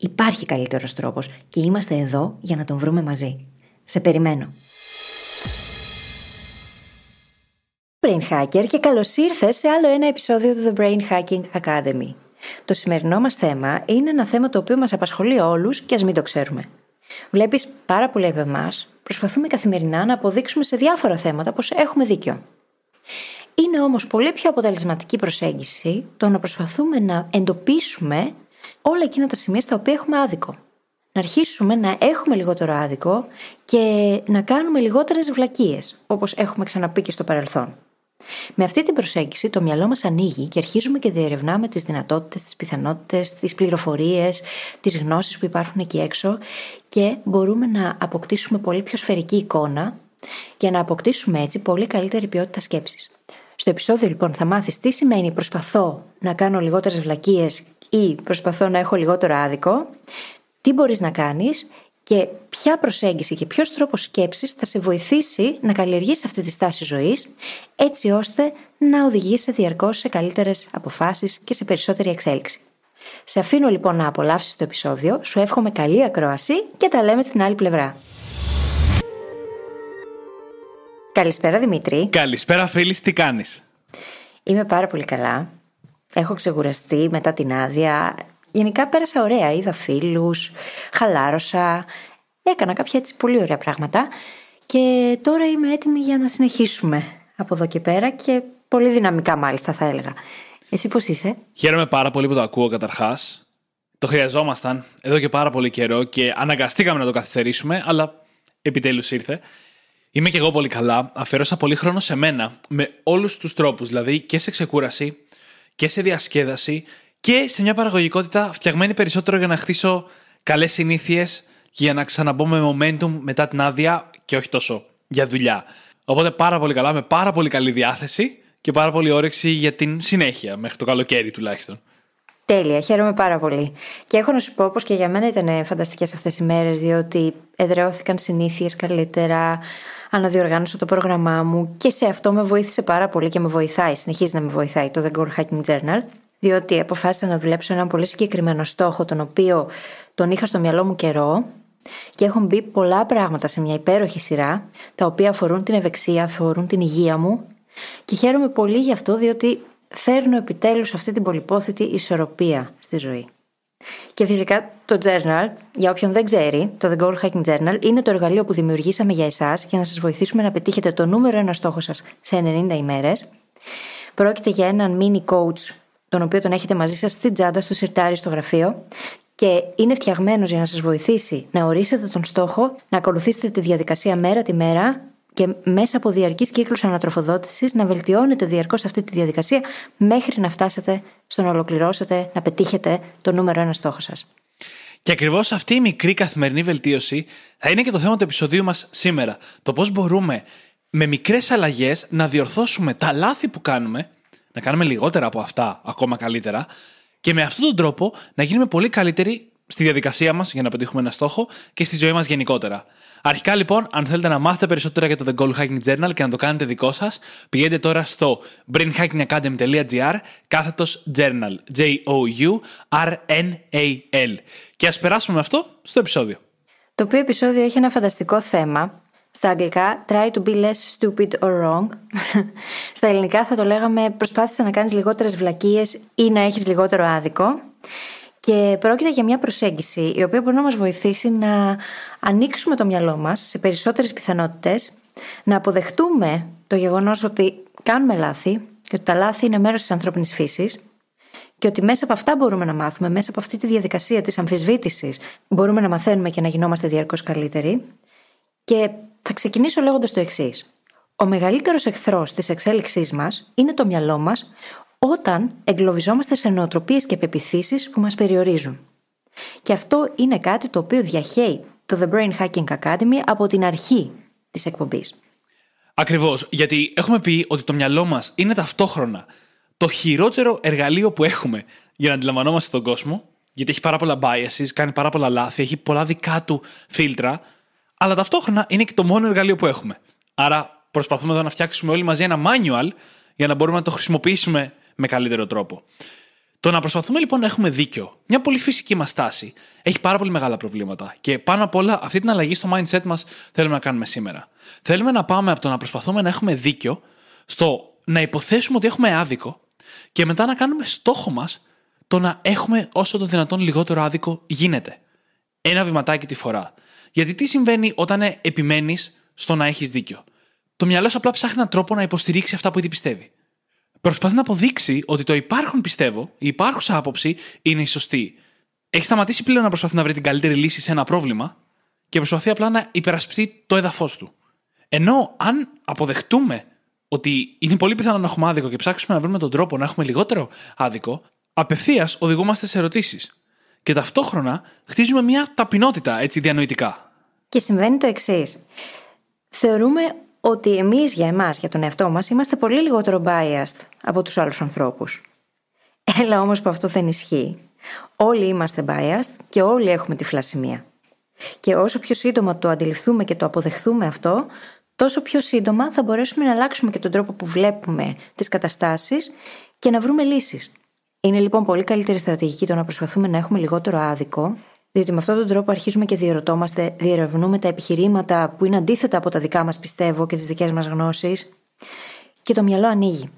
Υπάρχει καλύτερος τρόπος και είμαστε εδώ για να τον βρούμε μαζί. Σε περιμένω. Brain Hacker και καλώς ήρθες σε άλλο ένα επεισόδιο του The Brain Hacking Academy. Το σημερινό μας θέμα είναι ένα θέμα το οποίο μας απασχολεί όλους και ας μην το ξέρουμε. Βλέπεις πάρα πολλοί από εμάς προσπαθούμε καθημερινά να αποδείξουμε σε διάφορα θέματα πως έχουμε δίκιο. Είναι όμως πολύ πιο αποτελεσματική προσέγγιση το να προσπαθούμε να εντοπίσουμε όλα εκείνα τα σημεία στα οποία έχουμε άδικο. Να αρχίσουμε να έχουμε λιγότερο άδικο και να κάνουμε λιγότερες βλακίες, όπως έχουμε ξαναπεί και στο παρελθόν. Με αυτή την προσέγγιση το μυαλό μας ανοίγει και αρχίζουμε και διερευνάμε τις δυνατότητες, τις πιθανότητες, τις πληροφορίες, τις γνώσεις που υπάρχουν εκεί έξω και μπορούμε να αποκτήσουμε πολύ πιο σφαιρική εικόνα και να αποκτήσουμε έτσι πολύ καλύτερη ποιότητα σκέψης. Στο επεισόδιο λοιπόν θα μάθεις τι σημαίνει προσπαθώ να κάνω λιγότερες βλακίες ή προσπαθώ να έχω λιγότερο άδικο, τι μπορείς να κάνεις και ποια προσέγγιση και ποιος τρόπος σκέψης θα σε βοηθήσει να καλλιεργήσει αυτή τη στάση ζωής έτσι ώστε να οδηγήσει διαρκώς σε καλύτερες αποφάσεις και σε περισσότερη εξέλιξη. Σε αφήνω λοιπόν να απολαύσεις το επεισόδιο, σου εύχομαι καλή ακρόαση και τα λέμε στην άλλη πλευρά. Καλησπέρα Δημήτρη. Καλησπέρα φίλης, τι κάνεις; Είμαι πάρα πολύ καλά. Έχω ξεκουραστεί μετά την άδεια. Γενικά πέρασα ωραία. Είδα φίλους, χαλάρωσα. Έκανα κάποια έτσι πολύ ωραία πράγματα. Και τώρα είμαι έτοιμη για να συνεχίσουμε από εδώ και πέρα και πολύ δυναμικά μάλιστα θα έλεγα. Εσύ πώς είσαι; Χαίρομαι πάρα πολύ που το ακούω καταρχάς. Το χρειαζόμασταν εδώ και πάρα πολύ καιρό και αναγκαστήκαμε να το καθυστερήσουμε, αλλά επιτέλους ήρθε. Είμαι και εγώ πολύ καλά. Αφιέρωσα πολύ χρόνο σε μένα με όλους τους τρόπους, δηλαδή και σε ξεκούραση και σε διασκέδαση και σε μια παραγωγικότητα φτιαγμένη περισσότερο για να χτίσω καλές συνήθειες για να ξαναμπω με momentum μετά την άδεια και όχι τόσο για δουλειά. Οπότε πάρα πολύ καλά, με πάρα πολύ καλή διάθεση και πάρα πολύ όρεξη για την συνέχεια, μέχρι το καλοκαίρι τουλάχιστον. Τέλεια, χαίρομαι πάρα πολύ. Και έχω να σου πω πως και για μένα ήταν φανταστικές αυτές οι μέρες, διότι εδραιώθηκαν συνήθειες καλύτερα, αναδιοργάνωσα το πρόγραμμά μου και σε αυτό με βοήθησε πάρα πολύ και με βοηθάει, συνεχίζει να με βοηθάει το The Goal Hacking Journal, διότι αποφάσισα να δουλέψω έναν πολύ συγκεκριμένο στόχο, τον οποίο τον είχα στο μυαλό μου καιρό και έχουν μπει πολλά πράγματα σε μια υπέροχη σειρά, τα οποία αφορούν την ευεξία, αφορούν την υγεία μου και χαίρομαι πολύ γι' αυτό, διότι φέρνω επιτέλους αυτή την πολυπόθετη ισορροπία στη ζωή. Και φυσικά το journal, για όποιον δεν ξέρει, το The Goal Hacking Journal είναι το εργαλείο που δημιουργήσαμε για εσάς για να σας βοηθήσουμε να πετύχετε το νούμερο ένα στόχο σας σε 90 ημέρες. Πρόκειται για έναν mini coach, τον οποίο τον έχετε μαζί σας στην τσάντα, στο σιρτάρι, στο γραφείο. Και είναι φτιαγμένος για να σας βοηθήσει να ορίσετε τον στόχο, να ακολουθήσετε τη διαδικασία μέρα τη μέρα και μέσα από διαρκείς κύκλους ανατροφοδότησης να βελτιώνετε διαρκώς αυτή τη διαδικασία μέχρι να φτάσετε στο να ολοκληρώσετε, να πετύχετε το νούμερο ένα στόχο σας. Και ακριβώς αυτή η μικρή καθημερινή βελτίωση θα είναι και το θέμα του επεισοδίου μας σήμερα. Το πώς μπορούμε με μικρές αλλαγές να διορθώσουμε τα λάθη που κάνουμε, να κάνουμε λιγότερα από αυτά ακόμα καλύτερα, και με αυτόν τον τρόπο να γίνουμε πολύ καλύτεροι στη διαδικασία μας για να πετύχουμε ένα στόχο και στη ζωή μας γενικότερα. Αρχικά λοιπόν, αν θέλετε να μάθετε περισσότερα για το The Goal Hacking Journal και να το κάνετε δικό σας, πηγαίνετε τώρα στο brainhackingacademy.gr κάθετος journal. J-O-U-R-N-A-L. Και ας περάσουμε με αυτό στο επεισόδιο. Το οποίο επεισόδιο έχει ένα φανταστικό θέμα. Στα αγγλικά, try to be less stupid or wrong. Στα ελληνικά θα το λέγαμε προσπάθησε να κάνεις λιγότερες βλακίες ή να έχεις λιγότερο άδικο. Και πρόκειται για μια προσέγγιση η οποία μπορεί να μας βοηθήσει να ανοίξουμε το μυαλό μας σε περισσότερες πιθανότητες, να αποδεχτούμε το γεγονός ότι κάνουμε λάθη και ότι τα λάθη είναι μέρος της ανθρώπινης φύσης και ότι μέσα από αυτά μπορούμε να μάθουμε, μέσα από αυτή τη διαδικασία της αμφισβήτησης μπορούμε να μαθαίνουμε και να γινόμαστε διαρκώς καλύτεροι. Και θα ξεκινήσω λέγοντας το εξής. Ο μεγαλύτερος εχθρός της εξέλιξής μας είναι το μυαλό μας όταν εγκλωβιζόμαστε σε νοοτροπίες και πεπιθήσεις που μας περιορίζουν. Και αυτό είναι κάτι το οποίο διαχέει το The Brain Hacking Academy από την αρχή της εκπομπής. Ακριβώς, γιατί έχουμε πει ότι το μυαλό μας είναι ταυτόχρονα το χειρότερο εργαλείο που έχουμε για να αντιλαμβανόμαστε τον κόσμο, γιατί έχει πάρα πολλά biases, κάνει πάρα πολλά λάθη, έχει πολλά δικά του φίλτρα, αλλά ταυτόχρονα είναι και το μόνο εργαλείο που έχουμε. Άρα προσπαθούμε εδώ να φτιάξουμε όλοι μαζί ένα manual για να μπορούμε να το χρησιμοποιήσουμε με καλύτερο τρόπο. Το να προσπαθούμε λοιπόν να έχουμε δίκιο, μια πολύ φυσική μας τάση, έχει πάρα πολύ μεγάλα προβλήματα. Και πάνω απ' όλα, αυτή την αλλαγή στο mindset μας θέλουμε να κάνουμε σήμερα. Θέλουμε να πάμε από το να προσπαθούμε να έχουμε δίκιο, στο να υποθέσουμε ότι έχουμε άδικο, και μετά να κάνουμε στόχο μας το να έχουμε όσο το δυνατόν λιγότερο άδικο γίνεται. Ένα βηματάκι τη φορά. Γιατί τι συμβαίνει όταν επιμένεις στο να έχεις δίκιο; Το μυαλό σου απλά ψάχνει έναν τρόπο να υποστηρίξει αυτά που ήδη πιστεύει προσπαθεί να αποδείξει ότι το υπάρχον πιστεύω, η υπάρχουσα άποψη είναι η σωστή. Έχει σταματήσει πλέον να προσπαθεί να βρει την καλύτερη λύση σε ένα πρόβλημα και προσπαθεί απλά να υπερασπιστεί το έδαφος του. Ενώ αν αποδεχτούμε ότι είναι πολύ πιθανό να έχουμε άδικο και ψάξουμε να βρούμε τον τρόπο να έχουμε λιγότερο άδικο, απευθείας οδηγούμαστε σε ερωτήσεις. Και ταυτόχρονα χτίζουμε μια ταπεινότητα έτσι διανοητικά. Και συμβαίνει το εξής. Θεωρούμε ότι εμείς για εμάς, για τον εαυτό μας, είμαστε πολύ λιγότερο biased από τους άλλους ανθρώπους. Έλα όμως που αυτό δεν ισχύει. Όλοι είμαστε biased και όλοι έχουμε τη φλασιμία. Και όσο πιο σύντομα το αντιληφθούμε και το αποδεχθούμε αυτό, τόσο πιο σύντομα θα μπορέσουμε να αλλάξουμε και τον τρόπο που βλέπουμε τις καταστάσεις και να βρούμε λύσεις. Είναι λοιπόν πολύ καλύτερη στρατηγική το να προσπαθούμε να έχουμε λιγότερο άδικο διότι με αυτόν τον τρόπο αρχίζουμε και διερωτόμαστε, διερευνούμε τα επιχειρήματα που είναι αντίθετα από τα δικά μας πιστεύω και τις δικές μας γνώσεις, και το μυαλό ανοίγει.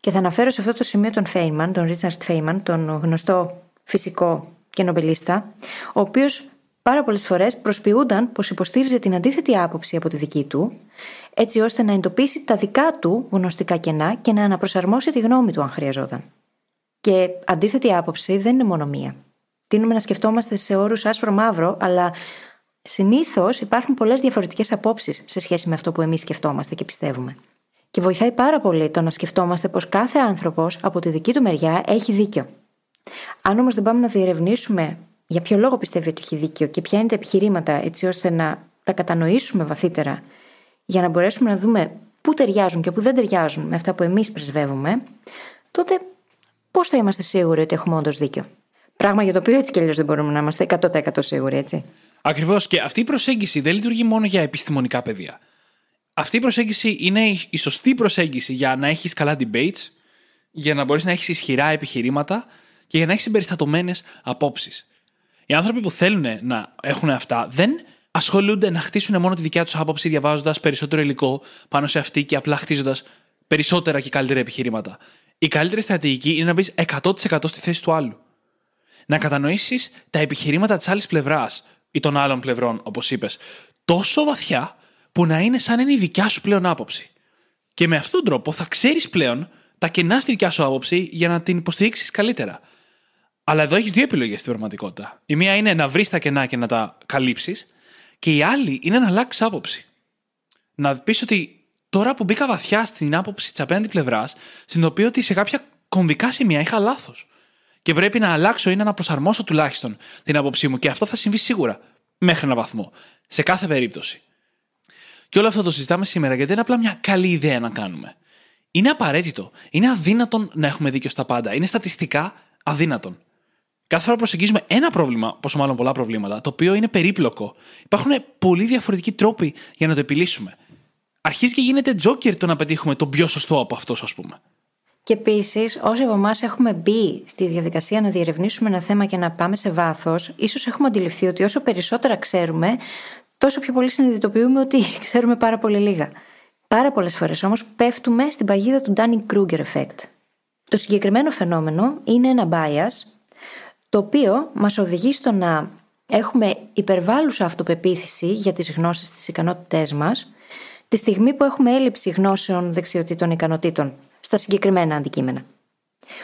Και θα αναφέρω σε αυτό το σημείο τον Φέιμαν, τον Ρίτσαρτ Φέιμαν, τον γνωστό φυσικό και νομπελίστα, ο οποίος πάρα πολλές φορές προσποιούνταν πως υποστήριζε την αντίθετη άποψη από τη δική του, έτσι ώστε να εντοπίσει τα δικά του γνωστικά κενά και να αναπροσαρμόσει τη γνώμη του αν χρειαζόταν. Και αντίθετη άποψη δεν είναι μόνο μία τείνουμε να σκεφτόμαστε σε όρους άσπρο-μαύρο, αλλά συνήθως υπάρχουν πολλές διαφορετικές απόψεις σε σχέση με αυτό που εμείς σκεφτόμαστε και πιστεύουμε. Και βοηθάει πάρα πολύ το να σκεφτόμαστε πως κάθε άνθρωπος από τη δική του μεριά έχει δίκιο. Αν όμως δεν πάμε να διερευνήσουμε για ποιο λόγο πιστεύει ότι έχει δίκιο και ποια είναι τα επιχειρήματα έτσι ώστε να τα κατανοήσουμε βαθύτερα για να μπορέσουμε να δούμε πού ταιριάζουν και πού δεν ταιριάζουν με αυτά που εμείς πρεσβεύουμε, τότε πώς θα είμαστε σίγουροι ότι έχουμε όντως δίκιο; Πράγμα για το οποίο έτσι κι αλλιώς δεν μπορούμε να είμαστε 100% σίγουροι, έτσι. Ακριβώς. Και αυτή η προσέγγιση δεν λειτουργεί μόνο για επιστημονικά πεδία. Αυτή η προσέγγιση είναι η σωστή προσέγγιση για να έχεις καλά debates, για να μπορείς να έχεις ισχυρά επιχειρήματα και για να έχεις εμπεριστατωμένε απόψεις. Οι άνθρωποι που θέλουν να έχουν αυτά δεν ασχολούνται να χτίσουν μόνο τη δικιά τους άποψη διαβάζοντας περισσότερο υλικό πάνω σε αυτή και απλά χτίζοντας περισσότερα και καλύτερα επιχειρήματα. Η καλύτερη στρατηγική είναι να μπεις 100% στη θέση του άλλου να κατανοήσεις τα επιχειρήματα της άλλης πλευράς ή των άλλων πλευρών, όπως είπες, τόσο βαθιά που να είναι σαν είναι η δικιά σου πλέον άποψη. Και με αυτόν τον τρόπο θα ξέρεις πλέον τα κενά στη δικιά σου άποψη για να την υποστηρίξεις καλύτερα. Αλλά εδώ έχεις δύο επιλογές στην πραγματικότητα. Η μία είναι να βρεις τα κενά και να τα καλύψεις, και η άλλη είναι να αλλάξεις άποψη. Να πεις ότι τώρα που μπήκα βαθιά στην άποψη της απέναντι πλευράς, συνειδητοποιώ ότι σε κάποια κομβικά σημεία είχα λάθος. Και πρέπει να αλλάξω ή να προσαρμόσω τουλάχιστον την άποψή μου. Και αυτό θα συμβεί σίγουρα. Μέχρι ένα βαθμό. Σε κάθε περίπτωση. Και όλο αυτό το συζητάμε σήμερα γιατί είναι απλά μια καλή ιδέα να κάνουμε. Είναι απαραίτητο. Είναι αδύνατον να έχουμε δίκιο στα πάντα. Είναι στατιστικά αδύνατον. Κάθε φορά προσεγγίζουμε ένα πρόβλημα, πόσο μάλλον πολλά προβλήματα, το οποίο είναι περίπλοκο. Υπάρχουν πολύ διαφορετικοί τρόποι για να το επιλύσουμε. Αρχίζει και γίνεται τζόκερ το να πετύχουμε τον πιο σωστό από αυτό, ας πούμε. Και επίσης, όσοι από εμάς έχουμε μπει στη διαδικασία να διερευνήσουμε ένα θέμα και να πάμε σε βάθος, ίσως έχουμε αντιληφθεί ότι όσο περισσότερα ξέρουμε, τόσο πιο πολύ συνειδητοποιούμε ότι ξέρουμε πάρα πολύ λίγα. Πάρα πολλές φορές όμως πέφτουμε στην παγίδα του Dunning-Kruger effect. Το συγκεκριμένο φαινόμενο είναι ένα bias το οποίο μας οδηγεί στο να έχουμε υπερβάλλουσα αυτοπεποίθηση για τις γνώσεις, τις ικανότητές μας, τη στιγμή που έχουμε έλλειψη γνώσεων, δεξιοτήτων, ικανοτήτων στα συγκεκριμένα αντικείμενα.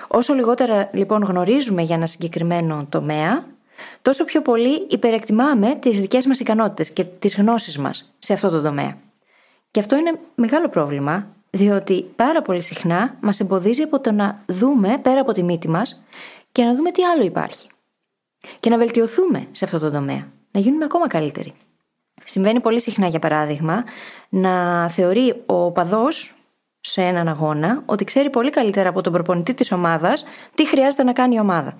Όσο λιγότερα λοιπόν γνωρίζουμε για ένα συγκεκριμένο τομέα, τόσο πιο πολύ υπερεκτιμάμε τις δικές μας ικανότητες και τις γνώσεις μας σε αυτό το τομέα. Και αυτό είναι μεγάλο πρόβλημα, διότι πάρα πολύ συχνά μας εμποδίζει από το να δούμε πέρα από τη μύτη μας και να δούμε τι άλλο υπάρχει. Και να βελτιωθούμε σε αυτό το τομέα. Να γίνουμε ακόμα καλύτεροι. Συμβαίνει πολύ συχνά, για παράδειγμα, να θεωρεί ο παδός σε έναν αγώνα ότι ξέρει πολύ καλύτερα από τον προπονητή της ομάδας τι χρειάζεται να κάνει η ομάδα.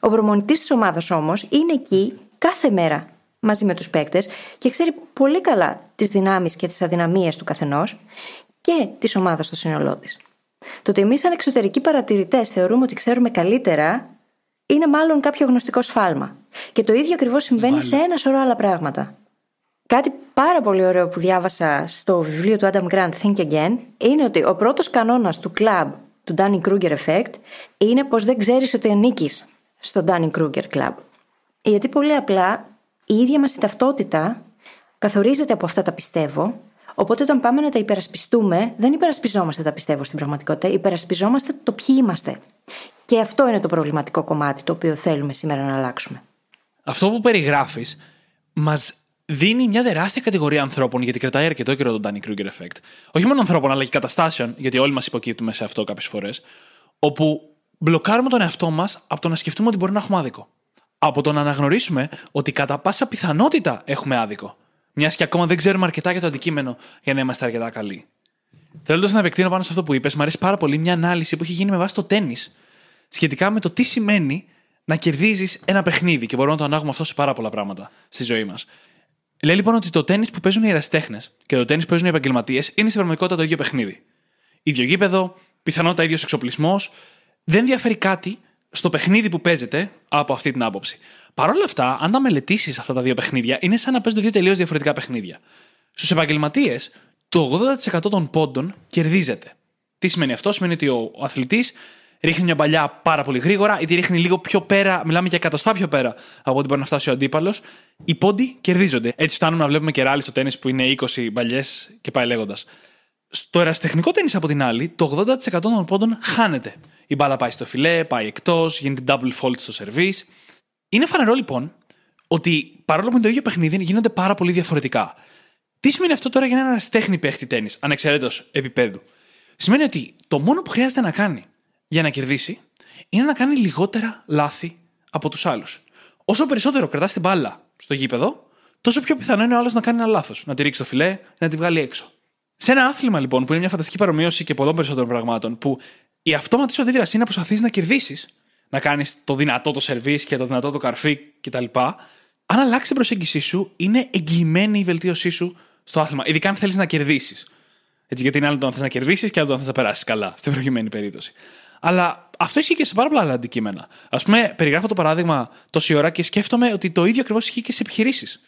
Ο προπονητής της ομάδας όμως είναι εκεί κάθε μέρα μαζί με τους παίκτες και ξέρει πολύ καλά τις δυνάμεις και τις αδυναμίες του καθενός και της ομάδας στο σύνολό της. Το ότι εμείς, σαν εξωτερικοί παρατηρητές, θεωρούμε ότι ξέρουμε καλύτερα, είναι μάλλον κάποιο γνωστικό σφάλμα. Και το ίδιο ακριβώς συμβαίνει σε ένα σωρό άλλα πράγματα. Κάτι πάρα πολύ ωραίο που διάβασα στο βιβλίο του Adam Grant, Think Again, είναι ότι ο πρώτος κανόνας του club του Dunning-Kruger Effect είναι πως δεν ξέρεις ότι ανήκεις στο Dunning-Kruger Club. Γιατί πολύ απλά η ίδια μας η ταυτότητα καθορίζεται από αυτά τα πιστεύω Οπότε όταν πάμε να τα υπερασπιστούμε, δεν υπερασπιζόμαστε τα πιστεύω στην πραγματικότητα, υπερασπιζόμαστε το ποιοι είμαστε. Και αυτό είναι το προβληματικό κομμάτι το οποίο θέλουμε σήμερα να αλλάξουμε. Αυτό που περιγράφεις μας δίνει μια τεράστια κατηγορία ανθρώπων, γιατί κρατάει αρκετό καιρό τον Danny Kruger effect. Όχι μόνο ανθρώπων, αλλά και καταστάσεων, γιατί όλοι μας υποκύπτουμε σε αυτό κάποιες φορές, όπου μπλοκάρουμε τον εαυτό μας από το να σκεφτούμε ότι μπορεί να έχουμε άδικο. Από το να αναγνωρίσουμε ότι κατά πάσα πιθανότητα έχουμε άδικο. Μιας και ακόμα δεν ξέρουμε αρκετά για το αντικείμενο για να είμαστε αρκετά καλοί. Θέλοντας να επεκτείνω πάνω σε αυτό που είπες, μου αρέσει πάρα πολύ μια ανάλυση που έχει γίνει με βάση το τέννη σχετικά με το τι σημαίνει να κερδίζεις ένα παιχνίδι. Και μπορούμε να το ανάγουμε αυτό σε πάρα πολλά πράγματα στη ζωή μας. Λέει λοιπόν ότι το τέννη που παίζουν οι εραστέχνε και το τέννη που παίζουν οι επαγγελματίες είναι στην πραγματικότητα το ίδιο παιχνίδι. ίδιο γήπεδο, πιθανότητα ίδιος εξοπλισμός. Δεν διαφέρει κάτι στο παιχνίδι που παίζεται από αυτή την άποψη. Παρ' όλα αυτά, αν τα μελετήσεις αυτά τα δύο παιχνίδια, είναι σαν να παίζονται δύο τελείως διαφορετικά παιχνίδια. Στους επαγγελματίες, το 80% των πόντων κερδίζεται. Τι σημαίνει αυτό, σημαίνει ότι ο αθλητής ρίχνει μια παλιά πάρα πολύ γρήγορα, ή τη ρίχνει λίγο πιο πέρα, μιλάμε για εκατοστά πιο πέρα από ό,τι μπορεί να φτάσει ο αντίπαλος. Οι πόντοι κερδίζονται. Έτσι φτάνουμε να βλέπουμε και ράλι στο τέννη που είναι 20 παλιέ και πάει λέγοντας. Στο εραστεχνικό τέννη, από την άλλη, το 80% των πόντων χάνεται. Η μπάλα πάει στο φιλέ, πάει εκτός, γίνεται double fault στο service. Είναι φανερό λοιπόν ότι παρόλο που είναι το ίδιο παιχνίδι γίνονται πάρα πολύ διαφορετικά. Τι σημαίνει αυτό τώρα για έναν τέχνη παίχτη τέννη, ανεξαιρέτως επίπεδου; Σημαίνει ότι το μόνο που χρειάζεται να κάνει για να κερδίσει είναι να κάνει λιγότερα λάθη από τους άλλους. Όσο περισσότερο κρατάς την μπάλα στο γήπεδο, τόσο πιο πιθανό είναι ο άλλος να κάνει ένα λάθος. Να τη ρίξει το φιλέ, να τη βγάλει έξω. Σε ένα άθλημα λοιπόν που είναι μια φανταστική παρομοίωση και πολλών περισσότερων πραγμάτων, που η αυτόματη σου αντίδραση είναι να προσπαθείς να κερδίσεις, να κάνεις το δυνατό το σερβίς και το δυνατό το καρφί κτλ. Αν αλλάξει την προσέγγιση σου, είναι εγγυημένη η βελτίωσή σου στο άθλημα. Ειδικά αν θέλεις να κερδίσεις. Έτσι, γιατί είναι άλλο το αν θες να κερδίσεις και άλλο το αν θες να περάσεις καλά, στην προηγουμένη περίπτωση. Αλλά αυτό ισχύει και σε πάρα πολλά άλλα αντικείμενα. Α πούμε, περιγράφω το παράδειγμα τόση ώρα και σκέφτομαι ότι το ίδιο ακριβώς ισχύει και σε επιχειρήσεις.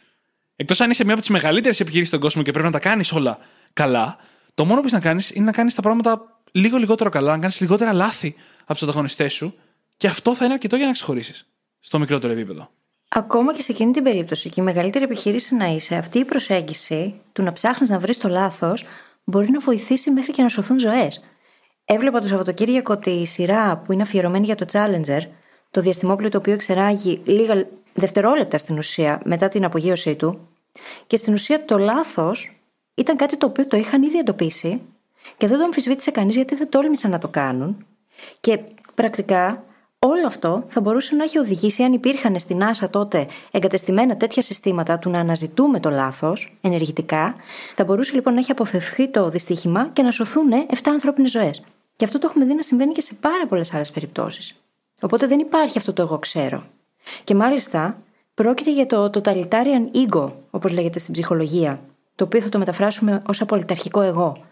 Εκτός αν είσαι μια από τις μεγαλύτερες επιχειρήσεις στον κόσμο και πρέπει να τα κάνεις όλα καλά, το μόνο που έχεις να κάνεις είναι να κάνεις τα πράγματα λίγο λιγότερο καλά, να κάνεις λιγότερα λάθη από τους ανταγωνιστές σου και αυτό θα είναι αρκετό για να ξεχωρίσεις στο μικρότερο επίπεδο. Ακόμα και σε εκείνη την περίπτωση και η μεγαλύτερη επιχείρηση να είσαι, αυτή η προσέγγιση του να ψάχνεις να βρεις το λάθος μπορεί να βοηθήσει μέχρι και να σωθούν ζωές. Έβλεπα το Σαββατοκύριακο τη σειρά που είναι αφιερωμένη για το Challenger, το διαστημόπλαιο το οποίο εξεράγει λίγα δευτερόλεπτα στην ουσία μετά την απογείωσή του. Και στην ουσία το λάθος ήταν κάτι το οποίο το είχαν ήδη εντοπίσει και δεν το αμφισβήτησε κανείς γιατί δεν τόλμησαν να το κάνουν. Και πρακτικά Όλο αυτό θα μπορούσε να έχει οδηγήσει, αν υπήρχαν στην NASA τότε εγκατεστημένα τέτοια συστήματα του να αναζητούμε το λάθος ενεργητικά, θα μπορούσε λοιπόν να έχει αποφευχθεί το δυστύχημα και να σωθούν 7 ανθρώπινες ζωές. Και αυτό το έχουμε δει να συμβαίνει και σε πάρα πολλές άλλες περιπτώσεις. Οπότε δεν υπάρχει αυτό το εγώ ξέρω. Και μάλιστα πρόκειται για το totalitarian ego, όπως λέγεται στην ψυχολογία, το οποίο θα το μεταφράσουμε ως απολυταρχικό εγώ.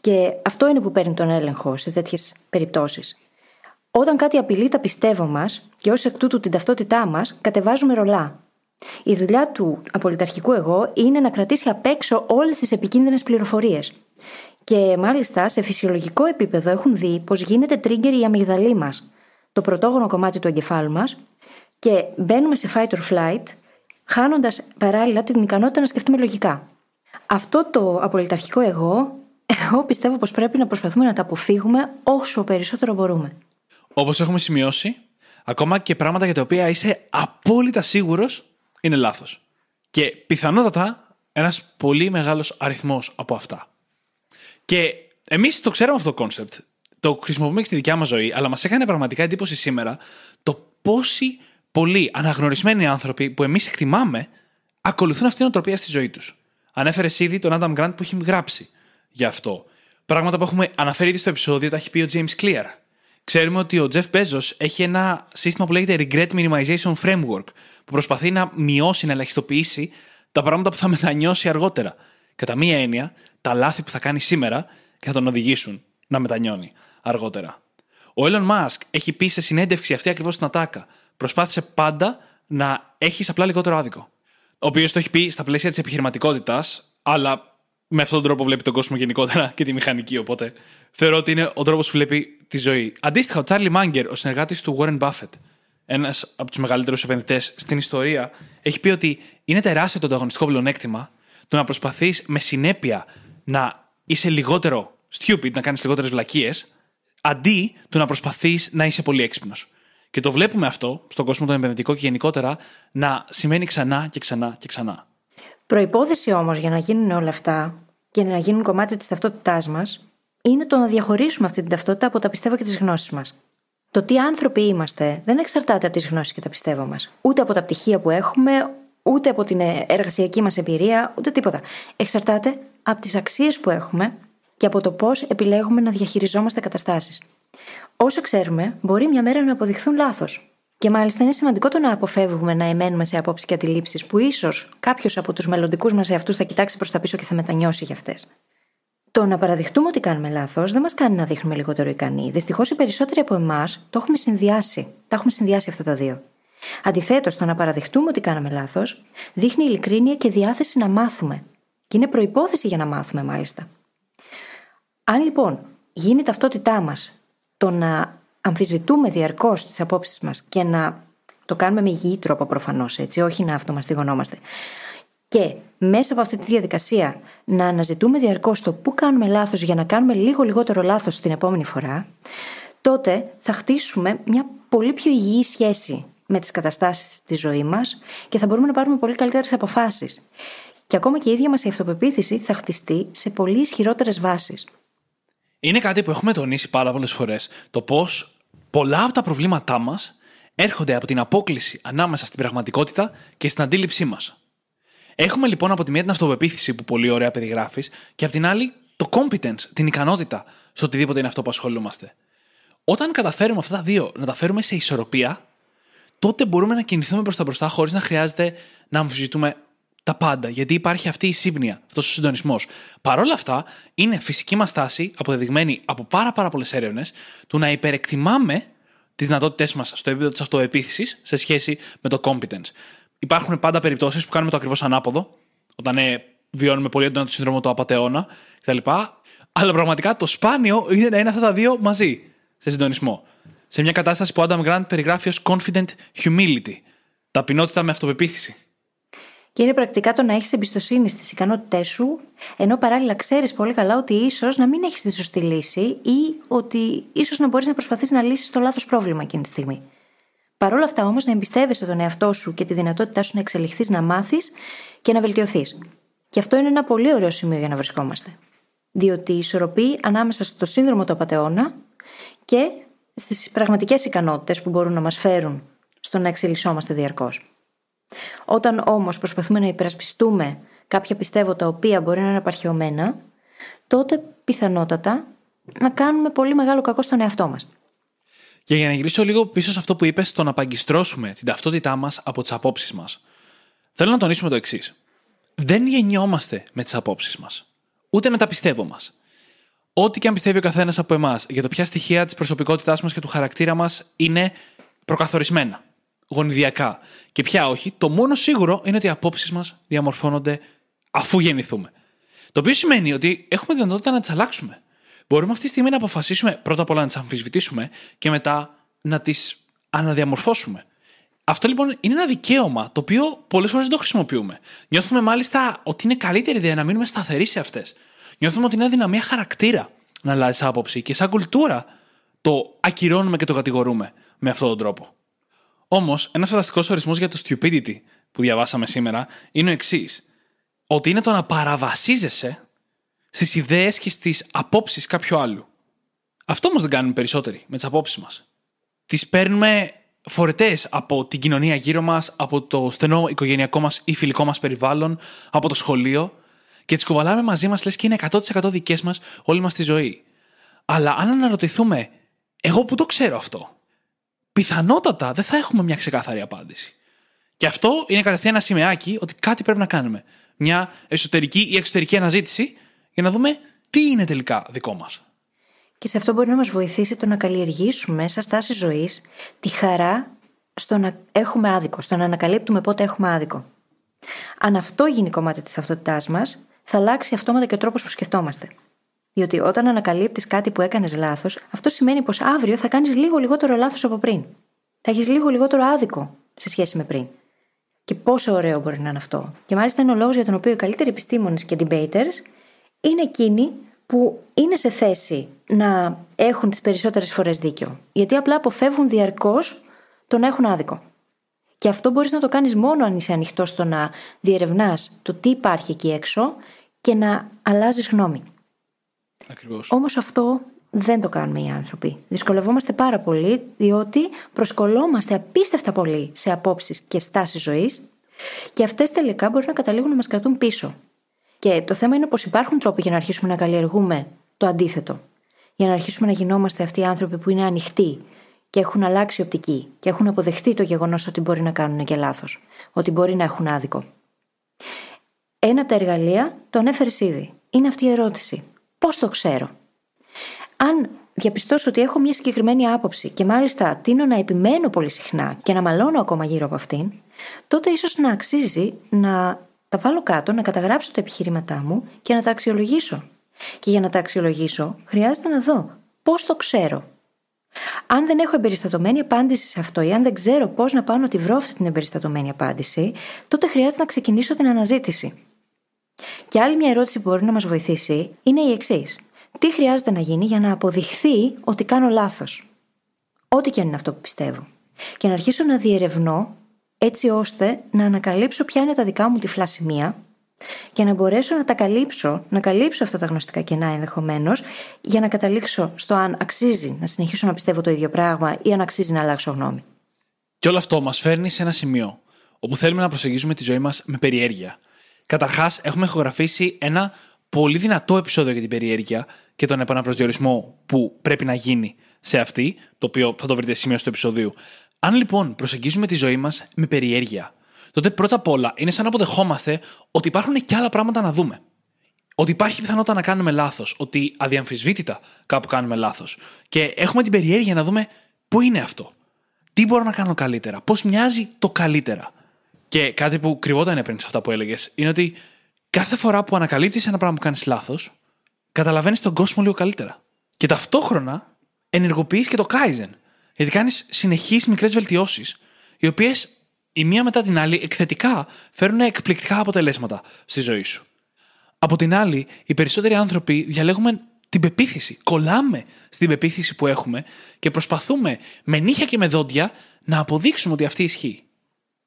Και αυτό είναι που παίρνει τον έλεγχο σε τέτοιες περιπτώσεις. Όταν κάτι απειλεί τα πιστεύω μας και ως εκ τούτου την ταυτότητά μας, κατεβάζουμε ρολά. Η δουλειά του απολυταρχικού εγώ είναι να κρατήσει απ' έξω όλες τις επικίνδυνες πληροφορίες. Και μάλιστα σε φυσιολογικό επίπεδο έχουν δει πως γίνεται trigger η αμυγδαλή μας, το πρωτόγωνο κομμάτι του εγκεφάλου μας, και μπαίνουμε σε fight or flight, χάνοντας παράλληλα την ικανότητα να σκεφτούμε λογικά. Αυτό το απολυταρχικό εγώ, εγώ πιστεύω πως πρέπει να προσπαθούμε να τα αποφύγουμε όσο περισσότερο μπορούμε. Όπως έχουμε σημειώσει, ακόμα και πράγματα για τα οποία είσαι απόλυτα σίγουρος είναι λάθος. Και πιθανότατα ένας πολύ μεγάλος αριθμός από αυτά. Και εμείς το ξέραμε αυτό το concept. Το χρησιμοποιούμε και στη δικιά μας ζωή, αλλά μας έκανε πραγματικά εντύπωση σήμερα το πόσοι πολλοί αναγνωρισμένοι άνθρωποι που εμείς εκτιμάμε ακολουθούν αυτήν τη νοοτροπία στη ζωή τους. Ανέφερες ήδη τον Adam Grant που έχει γράψει γι' αυτό. Πράγματα που έχουμε αναφέρει ήδη στο επεισόδιο, τα έχει πει ο James Clear. Ξέρουμε ότι ο Jeff Bezos έχει ένα σύστημα που λέγεται Regret Minimization Framework, που προσπαθεί να μειώσει, να ελαχιστοποιήσει τα πράγματα που θα μετανιώσει αργότερα. Κατά μία έννοια, τα λάθη που θα κάνει σήμερα και θα τον οδηγήσουν να μετανιώνει αργότερα. Ο Elon Musk έχει πει σε συνέντευξη αυτή ακριβώς στην Ατάκα. Προσπάθησε πάντα να έχεις απλά λιγότερο άδικο. Ο οποίος το έχει πει στα πλαίσια της επιχειρηματικότητας, αλλά με αυτόν τον τρόπο βλέπει τον κόσμο γενικότερα και τη μηχανική. Οπότε θεωρώ ότι είναι ο τρόπος που βλέπει τη ζωή. Αντίστοιχα, ο Τσάρλι Μάγκερ, ο συνεργάτης του Warren Buffett, ένας από τους μεγαλύτερους επενδυτές στην ιστορία, έχει πει ότι είναι τεράστιο το ανταγωνιστικό πλεονέκτημα το να προσπαθείς με συνέπεια να είσαι λιγότερο stupid, να κάνεις λιγότερες βλακίες, αντί το να προσπαθείς να είσαι πολύ έξυπνος. Και το βλέπουμε αυτό στον κόσμο τον επενδυτικό και γενικότερα να σημαίνει ξανά και ξανά και ξανά. Προπόθεση όμως για να γίνουν όλα αυτά και να γίνουν κομμάτι της ταυτότητάς μας είναι το να διαχωρίσουμε αυτή την ταυτότητα από τα πιστεύω και τις γνώσεις μας. Το τι άνθρωποι είμαστε δεν εξαρτάται από τις γνώσεις και τα πιστεύω μας. Ούτε από τα πτυχία που έχουμε, ούτε από την εργασιακή μας εμπειρία, ούτε τίποτα. Εξαρτάται από τις αξίες που έχουμε και από το πώς επιλέγουμε να διαχειριζόμαστε καταστάσεις. Όσα ξέρουμε, μπορεί μια μέρα να αποδειχθούν λάθος. Και μάλιστα είναι σημαντικό το να αποφεύγουμε να εμένουμε σε απόψεις και αντιλήψεις που ίσως κάποιος από τους μελλοντικούς μας εαυτούς θα κοιτάξει προς τα πίσω και θα μετανιώσει για αυτές. Το να παραδειχτούμε ότι κάνουμε λάθος δεν μας κάνει να δείχνουμε λιγότερο ικανοί. Δυστυχώς οι περισσότεροι από εμάς το έχουμε συνδυάσει. Τα έχουμε συνδυάσει αυτά τα δύο. Αντιθέτως, το να παραδειχτούμε ότι κάναμε λάθος δείχνει ειλικρίνεια και διάθεση να μάθουμε. Και είναι προπόθεση για να μάθουμε, μάλιστα. Αν λοιπόν γίνει η ταυτότητά μας το να αμφισβητούμε διαρκώς τις απόψεις μας και να το κάνουμε με υγιή τρόπο προφανώς, έτσι, όχι να αυτομαστιγωνόμαστε. Και μέσα από αυτή τη διαδικασία να αναζητούμε διαρκώς το πού κάνουμε λάθος για να κάνουμε λίγο λιγότερο λάθος την επόμενη φορά, τότε θα χτίσουμε μια πολύ πιο υγιή σχέση με τις καταστάσεις τη ζωή μας και θα μπορούμε να πάρουμε πολύ καλύτερες αποφάσεις. Και ακόμα και η ίδια μας η αυτοπεποίθηση θα χτιστεί σε πολύ ισχυρότερες βάσεις. Είναι κάτι που έχουμε τονίσει πάρα πολλές φορές. Το πώς πολλά από τα προβλήματά μας έρχονται από την απόκληση ανάμεσα στην πραγματικότητα και στην αντίληψή μας. Έχουμε λοιπόν από τη μία την αυτοπεποίθηση που πολύ ωραία περιγράφεις και από την άλλη το competence, την ικανότητα σε οτιδήποτε είναι αυτό που ασχολούμαστε. Όταν καταφέρουμε αυτά τα δύο να τα φέρουμε σε ισορροπία, τότε μπορούμε να κινηθούμε προς τα μπροστά χωρίς να χρειάζεται να αμφισβητούμε τα πάντα. Γιατί υπάρχει αυτή η σύμπνοια, αυτός ο συντονισμός. Παρ' όλα αυτά, είναι φυσική μας τάση, αποδεδειγμένη από πάρα, πάρα πολλές έρευνες, του να υπερεκτιμάμε τις δυνατότητές μας στο επίπεδο της αυτοεπίθεσης σε σχέση με το competence. Υπάρχουν πάντα περιπτώσεις που κάνουμε το ακριβώς ανάποδο, όταν ε, βιώνουμε πολύ έντονα το σύνδρομο του απαταιώνα κτλ. Αλλά πραγματικά το σπάνιο είναι να είναι αυτά τα δύο μαζί, σε συντονισμό. Σε μια κατάσταση που ο Adam Grant περιγράφει ως confident humility. Ταπεινότητα με αυτοπεποίθηση. Και είναι πρακτικά το να έχεις εμπιστοσύνη στις ικανότητές σου, ενώ παράλληλα ξέρεις πολύ καλά ότι ίσως να μην έχεις τη σωστή λύση ή ότι ίσως να μπορείς να προσπαθείς να λύσεις το λάθος πρόβλημα εκείνη τη στιγμή. Παρ' όλα αυτά όμως να εμπιστεύεσαι τον εαυτό σου και τη δυνατότητά σου να εξελιχθείς, να μάθεις και να βελτιωθείς. Και αυτό είναι ένα πολύ ωραίο σημείο για να βρισκόμαστε. Διότι ισορροπεί ανάμεσα στο σύνδρομο του απαταιώνα και στις πραγματικές ικανότητες που μπορούν να μας φέρουν στο να εξελισσόμαστε διαρκώς. Όταν όμως προσπαθούμε να υπερασπιστούμε κάποια πιστεύω τα οποία μπορεί να είναι απαρχαιωμένα, τότε πιθανότατα να κάνουμε πολύ μεγάλο κακό στον εαυτό μας. Και για να γυρίσω λίγο πίσω σε αυτό που είπες, στο να παγκιστρώσουμε την ταυτότητά μας από τις απόψεις μας. Θέλω να τονίσουμε το εξής. Δεν γεννιόμαστε με τις απόψεις μας. Ούτε με τα πιστεύω μας. Ό,τι και αν πιστεύει ο καθένας από εμάς για το ποια στοιχεία της προσωπικότητάς μας και του χαρακτήρα μας είναι προκαθορισμένα, γονιδιακά και ποια όχι, το μόνο σίγουρο είναι ότι οι απόψεις μας διαμορφώνονται αφού γεννηθούμε. Το οποίο σημαίνει ότι έχουμε δυνατότητα να τις αλλάξουμε. Μπορούμε αυτή τη στιγμή να αποφασίσουμε πρώτα απ' όλα να τις αμφισβητήσουμε και μετά να τις αναδιαμορφώσουμε. Αυτό λοιπόν είναι ένα δικαίωμα το οποίο πολλές φορές δεν το χρησιμοποιούμε. Νιώθουμε μάλιστα ότι είναι καλύτερη ιδέα να μείνουμε σταθεροί σε αυτές. Νιώθουμε ότι είναι αδυναμία χαρακτήρα να αλλάζεις άποψη και σαν κουλτούρα το ακυρώνουμε και το κατηγορούμε με αυτόν τον τρόπο. Όμως, ένας φανταστικός ορισμός για το stupidity που διαβάσαμε σήμερα είναι ο εξής. Ότι είναι το να παραβασίζεσαι στις ιδέες και στις απόψεις κάποιου άλλου. Αυτό όμως δεν κάνουμε περισσότεροι με τις απόψεις μας. Τις παίρνουμε φορετές από την κοινωνία γύρω μας, από το στενό οικογενειακό μας ή φιλικό μας περιβάλλον, από το σχολείο και τις κουβαλάμε μαζί μας λες και είναι 100% δικές μας όλη μας τη ζωή. Αλλά αν αναρωτηθούμε, εγώ που το ξέρω αυτό, πιθανότατα δεν θα έχουμε μια ξεκάθαρη απάντηση. Και αυτό είναι κατευθείαν ένα σημαίακι ότι κάτι πρέπει να κάνουμε. Μια εσωτερική ή εξωτερική αναζήτηση για να δούμε τι είναι τελικά δικό μας. Και σε αυτό μπορεί να μας βοηθήσει το να καλλιεργήσουμε σαν στάση ζωής τη χαρά στο να έχουμε άδικο, στο να ανακαλύπτουμε πότε έχουμε άδικο. Αν αυτό γίνει κομμάτι της ταυτότητάς μας, θα αλλάξει αυτόματα και ο τρόπος που σκεφτόμαστε. Διότι όταν ανακαλύπτεις κάτι που έκανες λάθος, αυτό σημαίνει πως αύριο θα κάνεις λίγο λιγότερο λάθος από πριν. Θα έχεις λίγο λιγότερο άδικο σε σχέση με πριν. Και πόσο ωραίο μπορεί να είναι αυτό. Και μάλιστα είναι ο λόγος για τον οποίο οι καλύτεροι επιστήμονες και debaters είναι εκείνοι που είναι σε θέση να έχουν τις περισσότερες φορές δίκιο. Γιατί απλά αποφεύγουν διαρκώς το να έχουν άδικο. Και αυτό μπορείς να το κάνεις μόνο αν είσαι ανοιχτός στο να διερευνάς το τι υπάρχει εκεί έξω και να αλλάζεις γνώμη. Ακριβώς. Όμως αυτό δεν το κάνουμε οι άνθρωποι. Δυσκολευόμαστε πάρα πολύ, διότι προσκολόμαστε απίστευτα πολύ σε απόψεις και στάσεις ζωής, και αυτές τελικά μπορεί να καταλήγουν να μας κρατούν πίσω. Και το θέμα είναι πως υπάρχουν τρόποι για να αρχίσουμε να καλλιεργούμε το αντίθετο. Για να αρχίσουμε να γινόμαστε αυτοί οι άνθρωποι που είναι ανοιχτοί και έχουν αλλάξει οπτική και έχουν αποδεχτεί το γεγονός ότι μπορεί να κάνουν και λάθος. Ότι μπορεί να έχουν άδικο. Ένα από τα εργαλεία το ανέφερες ήδη. Είναι αυτή η ερώτηση. Πώς το ξέρω; Αν διαπιστώσω ότι έχω μια συγκεκριμένη άποψη και μάλιστα τίνω να επιμένω πολύ συχνά και να μαλώνω ακόμα γύρω από αυτήν, τότε ίσως να αξίζει να τα βάλω κάτω, να καταγράψω τα επιχειρήματά μου και να τα αξιολογήσω. Και για να τα αξιολογήσω, χρειάζεται να δω πώς το ξέρω. Αν δεν έχω εμπεριστατωμένη απάντηση σε αυτό ή αν δεν ξέρω πώς να πάω να τη βρω αυτή την εμπεριστατωμένη απάντηση, τότε χρειάζεται να ξεκινήσω την αναζήτηση. Και άλλη μια ερώτηση που μπορεί να μας βοηθήσει είναι η εξής. Τι χρειάζεται να γίνει για να αποδειχθεί ότι κάνω λάθος; Ό,τι και αν είναι αυτό που πιστεύω. Και να αρχίσω να διερευνώ έτσι ώστε να ανακαλύψω ποια είναι τα δικά μου τυφλά σημεία και να μπορέσω να τα καλύψω, να καλύψω αυτά τα γνωστικά κενά ενδεχομένως, για να καταλήξω στο αν αξίζει να συνεχίσω να πιστεύω το ίδιο πράγμα ή αν αξίζει να αλλάξω γνώμη. Και όλο αυτό μας φέρνει σε ένα σημείο όπου θέλουμε να προσεγγίζουμε τη ζωή μας με περιέργεια. Καταρχάς, έχουμε ηχογραφήσει ένα πολύ δυνατό επεισόδιο για την περιέργεια και τον επαναπροσδιορισμό που πρέπει να γίνει σε αυτή, το οποίο θα το βρείτε σημείο στο επεισόδιο. Αν λοιπόν προσεγγίζουμε τη ζωή μας με περιέργεια, τότε πρώτα απ' όλα είναι σαν να αποδεχόμαστε ότι υπάρχουν και άλλα πράγματα να δούμε. Ότι υπάρχει πιθανότητα να κάνουμε λάθος, ότι αδιαμφισβήτητα κάπου κάνουμε λάθος. Και έχουμε την περιέργεια να δούμε πού είναι αυτό. Τι μπορώ να κάνω καλύτερα, πώς μοιάζει το καλύτερα. Και κάτι που κρυβόταν πριν σε αυτά που έλεγες είναι ότι κάθε φορά που ανακαλύπτεις ένα πράγμα που κάνεις λάθος, καταλαβαίνεις τον κόσμο λίγο καλύτερα. Και ταυτόχρονα ενεργοποιείς και το Kaizen. Γιατί κάνεις συνεχείς μικρές βελτιώσεις, οι οποίες η μία μετά την άλλη εκθετικά φέρνουν εκπληκτικά αποτελέσματα στη ζωή σου. Από την άλλη, οι περισσότεροι άνθρωποι διαλέγουμε την πεποίθηση. Κολλάμε στην πεποίθηση που έχουμε και προσπαθούμε με νύχια και με δόντια να αποδείξουμε ότι αυτή ισχύει.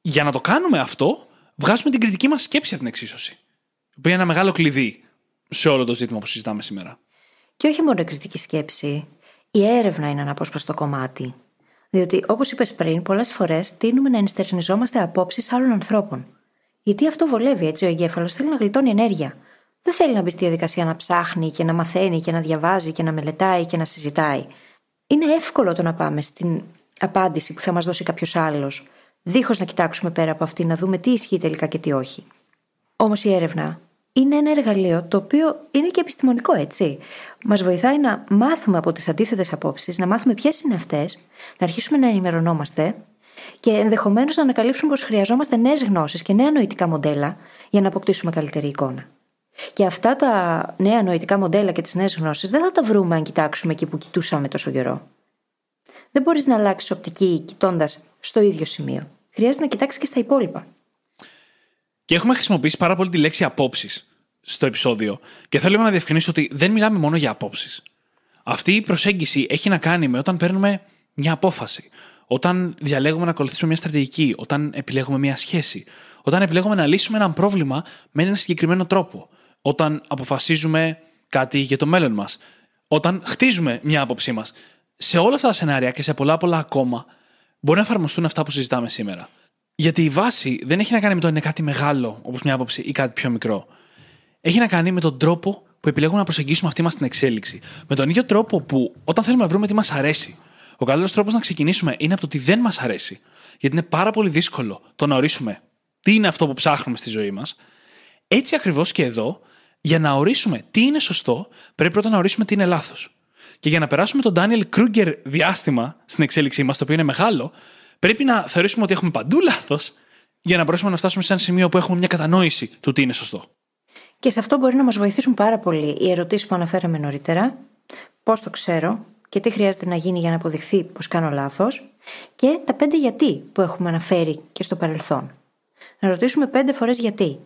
Για να το κάνουμε αυτό, βγάζουμε την κριτική μας σκέψη από την εξίσωση. Η οποία είναι ένα μεγάλο κλειδί σε όλο το ζήτημα που συζητάμε σήμερα. Και όχι μόνο η κριτική σκέψη. η έρευνα είναι αναπόσπαστο κομμάτι. Διότι, όπως είπες πριν, πολλές φορές τείνουμε να ενστερνιζόμαστε απόψεις άλλων ανθρώπων. Γιατί αυτό βολεύει, έτσι ο εγκέφαλος θέλει να γλιτώνει ενέργεια. Δεν θέλει να μπει στη διαδικασία να ψάχνει και να μαθαίνει και να διαβάζει και να μελετάει και να συζητάει. Είναι εύκολο το να πάμε στην απάντηση που θα μας δώσει κάποιος άλλος, δίχως να κοιτάξουμε πέρα από αυτή να δούμε τι ισχύει τελικά και τι όχι. Όμως η έρευνα είναι ένα εργαλείο το οποίο είναι και επιστημονικό, έτσι. Μας βοηθάει να μάθουμε από τις αντίθετες απόψεις, να μάθουμε ποιες είναι αυτές, να αρχίσουμε να ενημερωνόμαστε και ενδεχομένως να ανακαλύψουμε πως χρειαζόμαστε νέες γνώσεις και νέα νοητικά μοντέλα για να αποκτήσουμε καλύτερη εικόνα. Και αυτά τα νέα νοητικά μοντέλα και τις νέες γνώσεις δεν θα τα βρούμε αν κοιτάξουμε εκεί που κοιτούσαμε τόσο καιρό. Δεν μπορείς να αλλάξεις οπτική κοιτώντας στο ίδιο σημείο. Χρειάζεται να κοιτάξεις και στα υπόλοιπα. Και έχουμε χρησιμοποιήσει πάρα πολύ τη λέξη απόψεις στο επεισόδιο. Και θέλω να διευκρινίσω ότι δεν μιλάμε μόνο για απόψεις. Αυτή η προσέγγιση έχει να κάνει με όταν παίρνουμε μια απόφαση. Όταν διαλέγουμε να ακολουθήσουμε μια στρατηγική. Όταν επιλέγουμε μια σχέση. Όταν επιλέγουμε να λύσουμε ένα πρόβλημα με έναν συγκεκριμένο τρόπο. Όταν αποφασίζουμε κάτι για το μέλλον μας. Όταν χτίζουμε μια άποψή μας. Σε όλα αυτά τα σενάρια και σε πολλά πολλά ακόμα μπορεί να εφαρμοστούν αυτά που συζητάμε σήμερα. Γιατί η βάση δεν έχει να κάνει με το είναι κάτι μεγάλο, όπως μια άποψη, ή κάτι πιο μικρό. Έχει να κάνει με τον τρόπο που επιλέγουμε να προσεγγίσουμε αυτή μας την εξέλιξη. Με τον ίδιο τρόπο που όταν θέλουμε να βρούμε τι μας αρέσει, ο καλύτερος τρόπος να ξεκινήσουμε είναι από το τι δεν μας αρέσει. Γιατί είναι πάρα πολύ δύσκολο το να ορίσουμε τι είναι αυτό που ψάχνουμε στη ζωή μας. Έτσι ακριβώς και εδώ, για να ορίσουμε τι είναι σωστό, πρέπει πρώτα να ορίσουμε τι είναι λάθος. Και για να περάσουμε τον Daniel Kruger διάστημα στην εξέλιξή μας, το οποίο είναι μεγάλο, πρέπει να θεωρήσουμε ότι έχουμε παντού λάθος για να μπορέσουμε να φτάσουμε σε ένα σημείο που έχουμε μια κατανόηση του τι είναι σωστό. Και σε αυτό μπορεί να μας βοηθήσουν πάρα πολύ οι ερωτήσεις που αναφέραμε νωρίτερα. Πώς το ξέρω και τι χρειάζεται να γίνει για να αποδειχθεί πως κάνω λάθος. Και τα πέντε γιατί που έχουμε αναφέρει και στο παρελθόν. Να ρωτήσουμε πέντε φορές γιατί.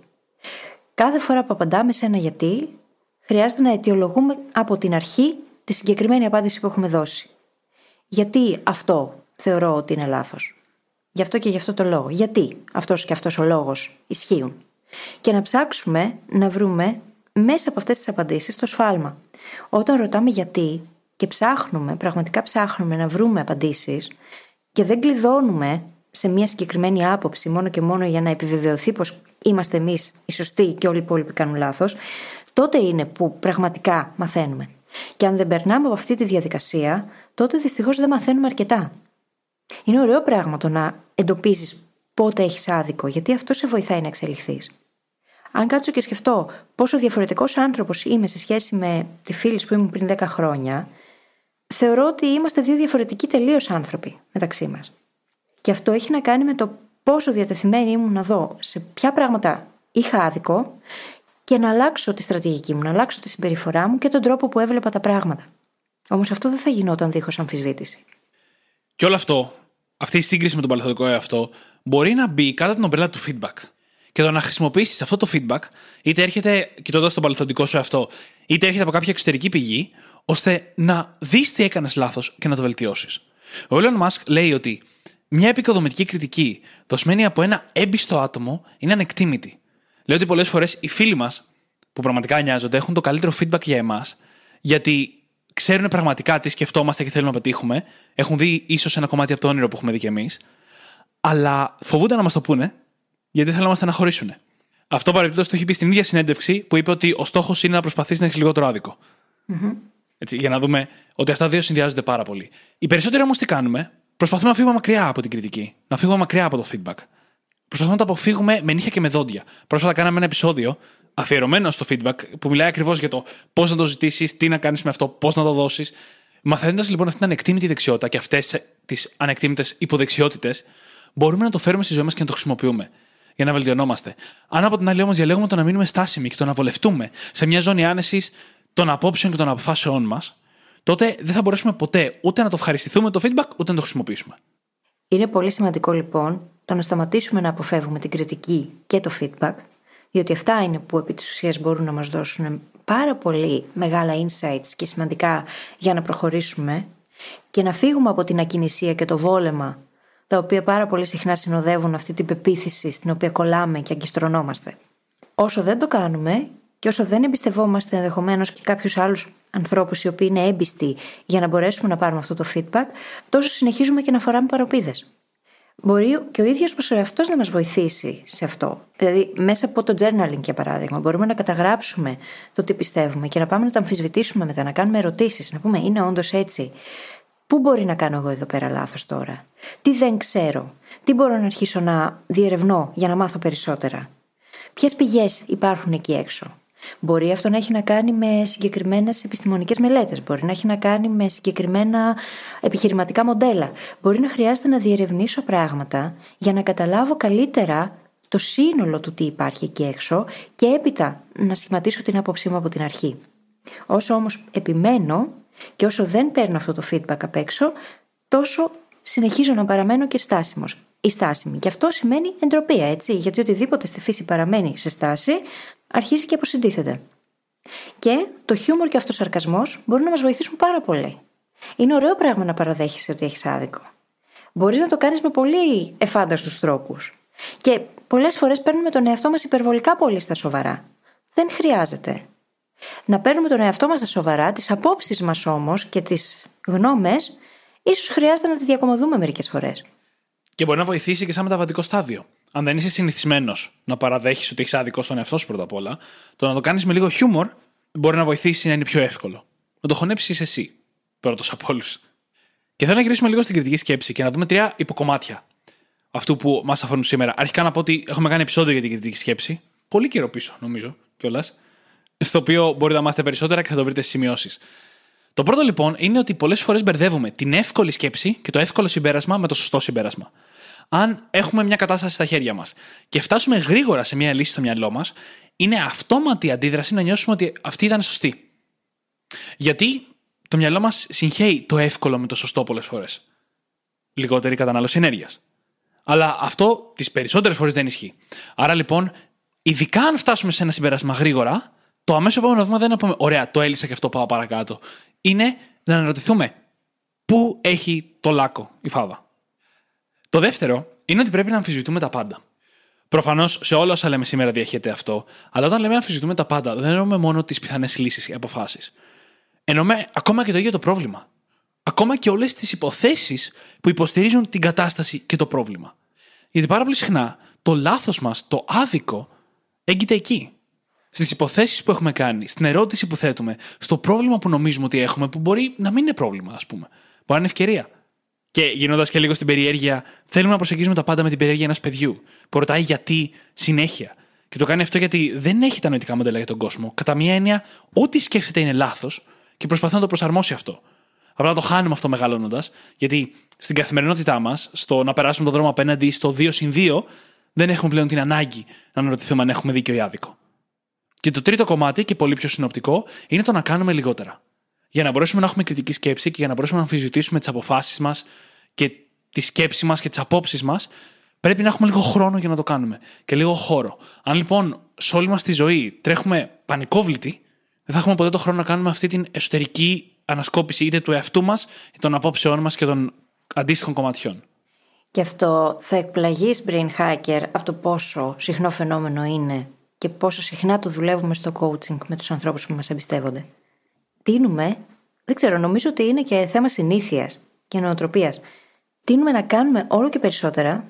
Κάθε φορά που απαντάμε σε ένα γιατί, χρειάζεται να αιτιολογούμε από την αρχή τη συγκεκριμένη απάντηση που έχουμε δώσει. Γιατί αυτό θεωρώ ότι είναι λάθος. Γι' αυτό και γι' αυτό το λόγο. Γιατί αυτός και αυτός ο λόγος ισχύουν. Και να ψάξουμε να βρούμε μέσα από αυτές τις απαντήσεις το σφάλμα. Όταν ρωτάμε γιατί και ψάχνουμε, πραγματικά ψάχνουμε να βρούμε απαντήσεις και δεν κλειδώνουμε σε μια συγκεκριμένη άποψη μόνο και μόνο για να επιβεβαιωθεί πως είμαστε εμείς οι σωστοί και όλοι οι υπόλοιποι κάνουν λάθος, τότε είναι που πραγματικά μαθαίνουμε. Και αν δεν περνάμε από αυτή τη διαδικασία, τότε δυστυχώς δεν μαθαίνουμε αρκετά. Είναι ωραίο πράγμα το να εντοπίζει πότε έχεις άδικο, γιατί αυτό σε βοηθάει να εξελιχθείς. Αν κάτσω και σκεφτώ πόσο διαφορετικός άνθρωπος είμαι σε σχέση με τη φίλη που ήμουν πριν 10 χρόνια, θεωρώ ότι είμαστε δύο διαφορετικοί τελείως άνθρωποι μεταξύ μας. Και αυτό έχει να κάνει με το πόσο διατεθειμένη ήμουν να δω σε ποια πράγματα είχα άδικο και να αλλάξω τη στρατηγική μου, να αλλάξω τη συμπεριφορά μου και τον τρόπο που έβλεπα τα πράγματα. Όμως αυτό δεν θα γινόταν δίχως αμφισβήτηση. Και όλο αυτό, αυτή η σύγκριση με τον παλαιθωτικό εαυτό, μπορεί να μπει κάτω την ομπρέλα του feedback. Και το να χρησιμοποιήσεις αυτό το feedback, είτε έρχεται κοιτώντας τον παλαιθωτικό σου εαυτό, είτε έρχεται από κάποια εξωτερική πηγή, ώστε να δεις τι έκανες λάθος και να το βελτιώσεις. Ο Elon Musk λέει ότι μια επικοδομητική κριτική δοσμένη από ένα έμπιστο άτομο είναι ανεκτήμητη. Λέει ότι πολλές φορές οι φίλοι μας, που πραγματικά νοιάζονται, έχουν το καλύτερο feedback για εμάς, γιατί ξέρουν πραγματικά τι σκεφτόμαστε και θέλουμε να πετύχουμε, έχουν δει ίσως ένα κομμάτι από το όνειρο που έχουμε δει κι εμείς, αλλά φοβούνται να μας το πούνε, γιατί θέλουν να μας στεναχωρήσουν. Αυτό παρεμπιπτόντως το έχει πει στην ίδια συνέντευξη που είπε ότι ο στόχος είναι να προσπαθήσει να έχεις λιγότερο άδικο. Mm-hmm. Έτσι, για να δούμε ότι αυτά δύο συνδυάζονται πάρα πολύ. Οι περισσότεροι όμως τι κάνουμε, προσπαθούμε να φύγουμε μακριά από την κριτική, να φύγουμε μακριά από το feedback. Προσπαθούμε να το αποφύγουμε με νύχια και με δόντια. Πρόσφατα κάναμε ένα επεισόδιο αφιερωμένο στο feedback που μιλάει ακριβώς για το πώς να το ζητήσεις, τι να κάνεις με αυτό, πώς να το δώσεις. Μαθαίνοντας λοιπόν αυτή την ανεκτήμητη δεξιότητα και αυτές τις ανεκτήμητες υποδεξιότητες, μπορούμε να το φέρουμε στη ζωή μας και να το χρησιμοποιούμε για να βελτιωνόμαστε. Αν από την άλλη όμως διαλέγουμε το να μείνουμε στάσιμοι και το να βολευτούμε σε μια ζώνη άνεσης των απόψεων και των αποφάσεών μας, τότε δεν θα μπορέσουμε ποτέ ούτε να το ευχαριστηθούμε το feedback, ούτε να το χρησιμοποιήσουμε. Είναι πολύ σημαντικό λοιπόν το να σταματήσουμε να αποφεύγουμε την κριτική και το feedback, διότι αυτά είναι που επί της ουσίας μπορούν να μας δώσουν πάρα πολύ μεγάλα insights και σημαντικά για να προχωρήσουμε και να φύγουμε από την ακινησία και το βόλεμα τα οποία πάρα πολύ συχνά συνοδεύουν αυτή την πεποίθηση στην οποία κολλάμε και αγκιστρωνόμαστε. Όσο δεν το κάνουμε και όσο δεν εμπιστευόμαστε ενδεχομένως και κάποιους άλλους ανθρώπους οι οποίοι είναι έμπιστοι για να μπορέσουμε να πάρουμε αυτό το feedback, τόσο συνεχίζουμε και να φοράμε παροπίδες. Μπορεί και ο ίδιος ο εαυτός να μας βοηθήσει σε αυτό. Δηλαδή, μέσα από το journaling, για παράδειγμα, μπορούμε να καταγράψουμε το τι πιστεύουμε και να πάμε να το αμφισβητήσουμε μετά, να κάνουμε ερωτήσεις, να πούμε είναι όντως έτσι; Πού μπορεί να κάνω εγώ εδώ πέρα λάθος τώρα, Τι δεν ξέρω, Τι μπορώ να αρχίσω να διερευνώ για να μάθω περισσότερα; Ποιες πηγές υπάρχουν εκεί έξω; Μπορεί αυτό να έχει να κάνει με συγκεκριμένες επιστημονικές μελέτες. Μπορεί να έχει να κάνει με συγκεκριμένα επιχειρηματικά μοντέλα. Μπορεί να χρειάζεται να διερευνήσω πράγματα για να καταλάβω καλύτερα το σύνολο του τι υπάρχει εκεί έξω και έπειτα να σχηματίσω την άποψή μου από την αρχή. Όσο όμως επιμένω και όσο δεν παίρνω αυτό το feedback απ' έξω, τόσο συνεχίζω να παραμένω και στάσιμος ή στάσιμη. Και αυτό σημαίνει εντροπία, έτσι. Γιατί οτιδήποτε στη φύση παραμένει σε στάση, αρχίζει και αποσυντίθεται. Και το χιούμορ και αυτό ο σαρκασμό μπορούν να μας βοηθήσουν πάρα πολύ. Είναι ωραίο πράγμα να παραδέχεσαι ότι έχεις άδικο. Μπορείς να το κάνεις με πολύ εφάνταστους τρόπους. Και πολλές φορές παίρνουμε τον εαυτό μας υπερβολικά πολύ στα σοβαρά. Δεν χρειάζεται. Να παίρνουμε τον εαυτό μας στα σοβαρά, τις απόψεις μας όμως και τις γνώμες, ίσως χρειάζεται να τις διακομωδούμε μερικές φορές. Και μπορεί να βοηθήσει και σαν μεταβατικό στάδιο. Αν δεν είσαι συνηθισμένος να παραδέχεις ότι έχεις άδικο στον εαυτό σου πρώτα απ' όλα, το να το κάνεις με λίγο χιούμορ μπορεί να βοηθήσει να είναι πιο εύκολο. Να το χωνέψεις εσύ, πρώτος από όλους. Και θέλω να γυρίσουμε λίγο στην κριτική σκέψη και να δούμε τρία υποκομμάτια αυτού που μας αφορούν σήμερα. Αρχικά να πω ότι έχουμε κάνει επεισόδιο για την κριτική σκέψη. Πολύ καιρό πίσω, νομίζω κιόλας. Στο οποίο μπορείτε να μάθετε περισσότερα και θα το βρείτε στις σημειώσεις. Το πρώτο λοιπόν είναι ότι πολλές φορές μπερδεύουμε την εύκολη σκέψη και το εύκολο συμπέρασμα με το σωστό συμπέρασμα αν έχουμε μια κατάσταση στα χέρια μας και φτάσουμε γρήγορα σε μια λύση στο μυαλό μας, είναι αυτόματη αντίδραση να νιώσουμε ότι αυτή ήταν σωστή. Γιατί το μυαλό μας συγχαίει το εύκολο με το σωστό πολλές φορές. Λιγότερη κατανάλωση ενέργειας. Αλλά αυτό τις περισσότερες φορές δεν ισχύει. Άρα λοιπόν, ειδικά αν φτάσουμε σε ένα συμπέρασμα γρήγορα, το αμέσω επόμενο βήμα δεν είναι να πούμε: Ωραία, το έλυσα και αυτό πάω παρακάτω. Είναι να αναρωτηθούμε πού έχει το λάκκο η φάβα. Το δεύτερο είναι ότι πρέπει να αμφισβητούμε τα πάντα. Προφανώς σε όλα όσα λέμε σήμερα διαχέεται αυτό, αλλά όταν λέμε αμφισβητούμε τα πάντα, δεν εννοούμε μόνο τις πιθανές λύσεις ή αποφάσεις. Εννοούμε ακόμα και το ίδιο το πρόβλημα. Ακόμα και όλες τις υποθέσεις που υποστηρίζουν την κατάσταση και το πρόβλημα. Γιατί πάρα πολύ συχνά το λάθος μας, το άδικο, έγκυται εκεί. Στις υποθέσεις που έχουμε κάνει, στην ερώτηση που θέτουμε, στο πρόβλημα που νομίζουμε ότι έχουμε, που μπορεί να μην είναι πρόβλημα, ας πούμε. Μπορεί να είναι ευκαιρία. Και γυρνώντα και λίγο στην περιέργεια, θέλουμε να προσεγγίζουμε τα πάντα με την περιέργεια ενός παιδιού που ρωτάει γιατί συνέχεια. Και το κάνει αυτό γιατί δεν έχει τα νοητικά μοντέλα για τον κόσμο. Κατά μία έννοια, ό,τι σκέφτεται είναι λάθος και προσπαθεί να το προσαρμόσει αυτό. Απλά το χάνουμε αυτό μεγαλώνοντας, γιατί στην καθημερινότητά μας, στο να περάσουμε τον δρόμο απέναντι στο 2 συν 2, δεν έχουμε πλέον την ανάγκη να αναρωτηθούμε αν έχουμε δίκιο ή άδικο. Και το τρίτο κομμάτι, και πολύ πιο συνοπτικό, είναι το να κάνουμε λιγότερα. Για να μπορέσουμε να έχουμε κριτική σκέψη και για να μπορέσουμε να αμφισβητήσουμε τις αποφάσεις μας, και τη σκέψη μας και τις απόψεις μας, πρέπει να έχουμε λίγο χρόνο για να το κάνουμε και λίγο χώρο. Αν λοιπόν σε όλη μας τη ζωή τρέχουμε πανικόβλητοι, δεν θα έχουμε ποτέ το χρόνο να κάνουμε αυτή την εσωτερική ανασκόπηση είτε του εαυτού μας, είτε των απόψεών μας και των αντίστοιχων κομματιών. Και αυτό θα εκπλαγείς, brain hacker, από το πόσο συχνό φαινόμενο είναι και πόσο συχνά το δουλεύουμε στο coaching με τους ανθρώπους που μας εμπιστεύονται. Τίνουμε, δεν ξέρω, νομίζω ότι είναι και θέμα συνήθειας και νοοτροπίας τείνουμε να κάνουμε όλο και περισσότερα,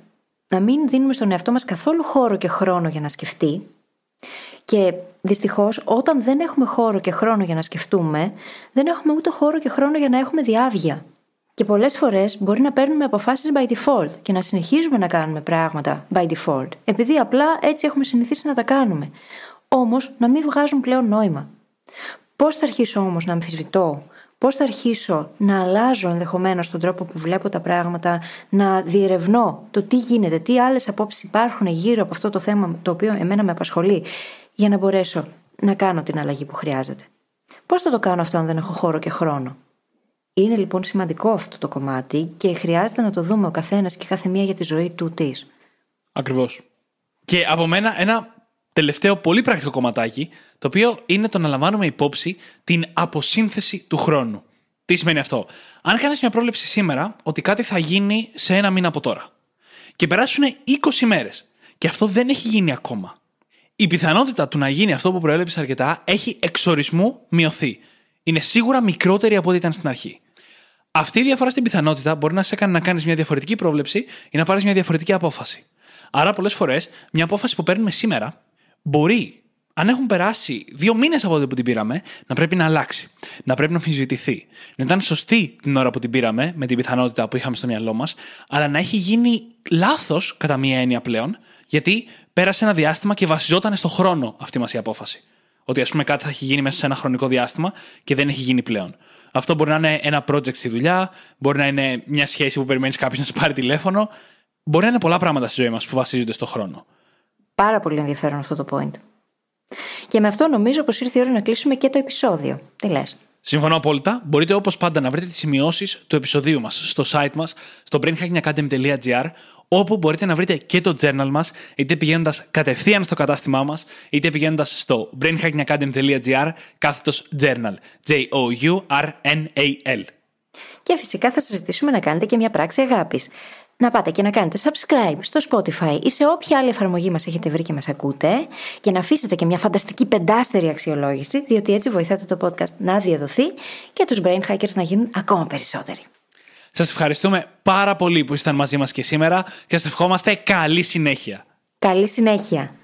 να μην δίνουμε στον εαυτό μας καθόλου χώρο και χρόνο για να σκεφτεί και δυστυχώς όταν δεν έχουμε χώρο και χρόνο για να σκεφτούμε, δεν έχουμε ούτε χώρο και χρόνο για να έχουμε διάβια. Και πολλές φορές μπορεί να παίρνουμε αποφάσεις by default και να συνεχίζουμε να κάνουμε πράγματα by default, επειδή απλά έτσι έχουμε συνηθίσει να τα κάνουμε. Όμως να μην βγάζουν πλέον νόημα. Πώς θα αρχίσω όμως να αμφισβητώ; Πώς θα αρχίσω να αλλάζω ενδεχομένως τον τρόπο που βλέπω τα πράγματα, να διερευνώ το τι γίνεται, τι άλλες απόψεις υπάρχουν γύρω από αυτό το θέμα το οποίο εμένα με απασχολεί, για να μπορέσω να κάνω την αλλαγή που χρειάζεται; Πώς θα το κάνω αυτό αν δεν έχω χώρο και χρόνο; Είναι λοιπόν σημαντικό αυτό το κομμάτι και χρειάζεται να το δούμε ο καθένας και κάθε μία για τη ζωή του της. Ακριβώς. Και από μένα ένα τελευταίο πολύ πρακτικό κομματάκι, το οποίο είναι το να λαμβάνουμε υπόψη την αποσύνθεση του χρόνου. Τι σημαίνει αυτό; Αν κάνεις μια πρόβλεψη σήμερα ότι κάτι θα γίνει σε ένα μήνα από τώρα και περάσουν 20 μέρες και αυτό δεν έχει γίνει ακόμα, η πιθανότητα του να γίνει αυτό που προέλεψες αρκετά έχει εξορισμού μειωθεί. είναι σίγουρα μικρότερη από ό,τι ήταν στην αρχή. Αυτή η διαφορά στην πιθανότητα μπορεί να σε κάνει να κάνεις μια διαφορετική πρόβλεψη ή να πάρεις μια διαφορετική απόφαση. Άρα, πολλές φορές, μια απόφαση που παίρνουμε σήμερα μπορεί, αν έχουν περάσει δύο μήνες από τότε που την πήραμε, να πρέπει να αλλάξει. Να πρέπει να αμφισβητηθεί. Να ήταν σωστή την ώρα που την πήραμε, με την πιθανότητα που είχαμε στο μυαλό μας, αλλά να έχει γίνει λάθος κατά μία έννοια πλέον, γιατί πέρασε ένα διάστημα και βασιζόταν στο χρόνο αυτή μας η απόφαση. Ότι, ας πούμε, κάτι θα έχει γίνει μέσα σε ένα χρονικό διάστημα και δεν έχει γίνει πλέον. Αυτό μπορεί να είναι ένα project στη δουλειά, μπορεί να είναι μια σχέση που περιμένεις κάποιος να σε πάρει τηλέφωνο. Μπορεί να είναι πολλά πράγματα στη ζωή μας που βασίζονται στο χρόνο. Πάρα πολύ ενδιαφέρον αυτό το point. Και με αυτό νομίζω πως ήρθε η ώρα να κλείσουμε και το επεισόδιο. Τι λες; Συμφωνώ απόλυτα. Μπορείτε όπως πάντα να βρείτε τις σημειώσεις του επεισοδίου μας στο site μας, στο brainhackingacademy.gr, όπου μπορείτε να βρείτε και το journal μας, είτε πηγαίνοντας κατευθείαν στο κατάστημά μας, είτε πηγαίνοντας στο brainhackingacademy.gr κάθετος journal. J-O-U-R-N-A-L. Και φυσικά θα σας ζητήσουμε να κάνετε και μια πράξη αγάπης. Να πάτε και να κάνετε subscribe στο Spotify ή σε όποια άλλη εφαρμογή μας έχετε βρει και μας ακούτε και να αφήσετε και μια φανταστική πεντάστερη αξιολόγηση διότι έτσι βοηθάτε το podcast να διαδοθεί και τους brain hackers να γίνουν ακόμα περισσότεροι. Σας ευχαριστούμε πάρα πολύ που ήσασταν μαζί μας και σήμερα και σας ευχόμαστε καλή συνέχεια. Καλή συνέχεια.